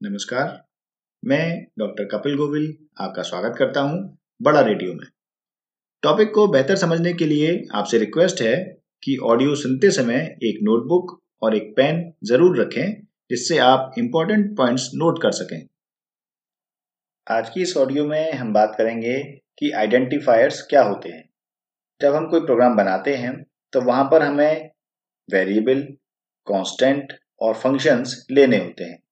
नमस्कार। मैं डॉक्टर कपिल गोविल आपका स्वागत करता हूँ बड़ा रेडियो में। टॉपिक को बेहतर समझने के लिए आपसे रिक्वेस्ट है कि ऑडियो सुनते समय एक नोटबुक और एक पेन ज़रूर रखें, जिससे आप इंपॉर्टेंट पॉइंट्स नोट कर सकें। आज की इस ऑडियो में हम बात करेंगे कि आइडेंटिफायर्स क्या होते हैं। जब हम कोई प्रोग्राम बनाते हैं तो वहाँ पर हमें वेरिएबल कांस्टेंट और फ़ंक्शंस लेने होते हैं।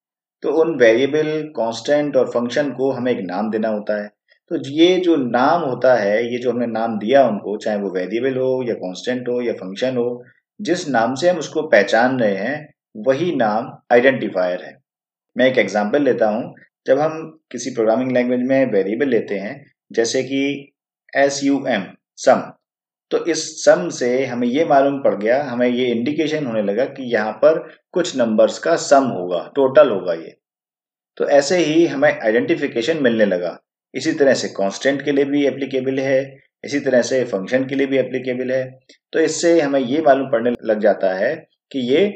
तो उन वेरिएबल कांस्टेंट और फ़ंक्शन को हमें एक नाम देना होता है। तो ये जो नाम होता है, ये जो हमने नाम दिया उनको, चाहे वो वेरिएबल हो या कांस्टेंट हो या फ़ंक्शन हो, जिस नाम से हम उसको पहचान रहे हैं, वही नाम आइडेंटिफायर है। मैं एक एग्जांपल लेता हूँ। जब हम किसी प्रोग्रामिंग लैंग्वेज में वेरिएबल लेते हैं, जैसे कि एस यू एम सम तो इस सम से हमें ये मालूम पड़ गया, हमें ये इंडिकेशन होने लगा कि यहाँ पर कुछ नंबर्स का सम होगा टोटल होगा ये। तो ऐसे ही हमें आइडेंटिफिकेशन मिलने लगा। इसी तरह से कांस्टेंट के लिए भी एप्लीकेबल है, इसी तरह से फ़ंक्शन के लिए भी एप्लीकेबल है। तो इससे हमें ये मालूम पड़ने लग जाता है कि ये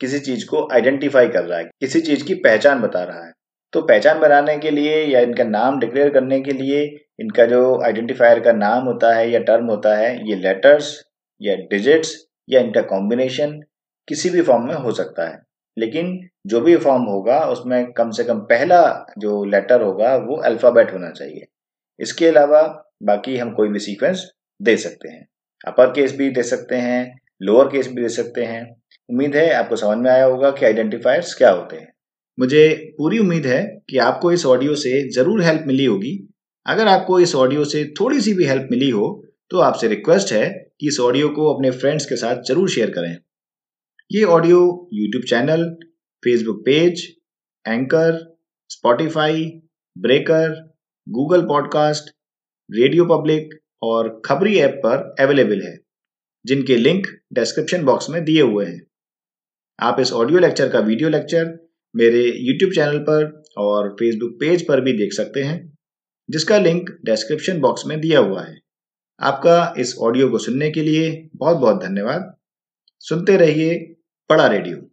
किसी चीज़ को आइडेंटिफाई कर रहा है, किसी चीज़ की पहचान बता रहा है। तो पहचान बनाने के लिए या इनका नाम डिक्लेयर करने के लिए इनका जो आइडेंटिफायर का नाम होता है या टर्म होता है, ये लेटर्स या डिजिट्स या इनका कॉम्बिनेशन किसी भी फॉर्म में हो सकता है। लेकिन जो भी फॉर्म होगा, उसमें कम से कम पहला जो लेटर होगा, वो अल्फ़ाबेट होना चाहिए। इसके अलावा बाकी हम कोई भी सीक्वेंस दे सकते हैं। अपर केस भी दे सकते हैं लोअर केस भी दे सकते हैं। उम्मीद है आपको समझ में आया होगा कि आइडेंटिफायर्स क्या होते हैं। मुझे पूरी उम्मीद है कि आपको इस ऑडियो से ज़रूर हेल्प मिली होगी। अगर आपको इस ऑडियो से थोड़ी सी भी हेल्प मिली हो तो आपसे रिक्वेस्ट है कि इस ऑडियो को अपने फ्रेंड्स के साथ ज़रूर शेयर करें। ये audio YouTube channel Facebook page Anchor Spotify Breaker Google Podcast Radio Public और खबरी ऐप पर अवेलेबल है, जिनके लिंक डिस्क्रिप्शन बॉक्स में दिए हुए हैं। आप इस ऑडियो लेक्चर का वीडियो लेक्चर मेरे YouTube चैनल पर और Facebook पेज पर भी देख सकते हैं। जिसका लिंक डिस्क्रिप्शन बॉक्स में दिया हुआ है। आपका इस ऑडियो को सुनने के लिए बहुत बहुत धन्यवाद। सुनते रहिए पड़ा रेडियो।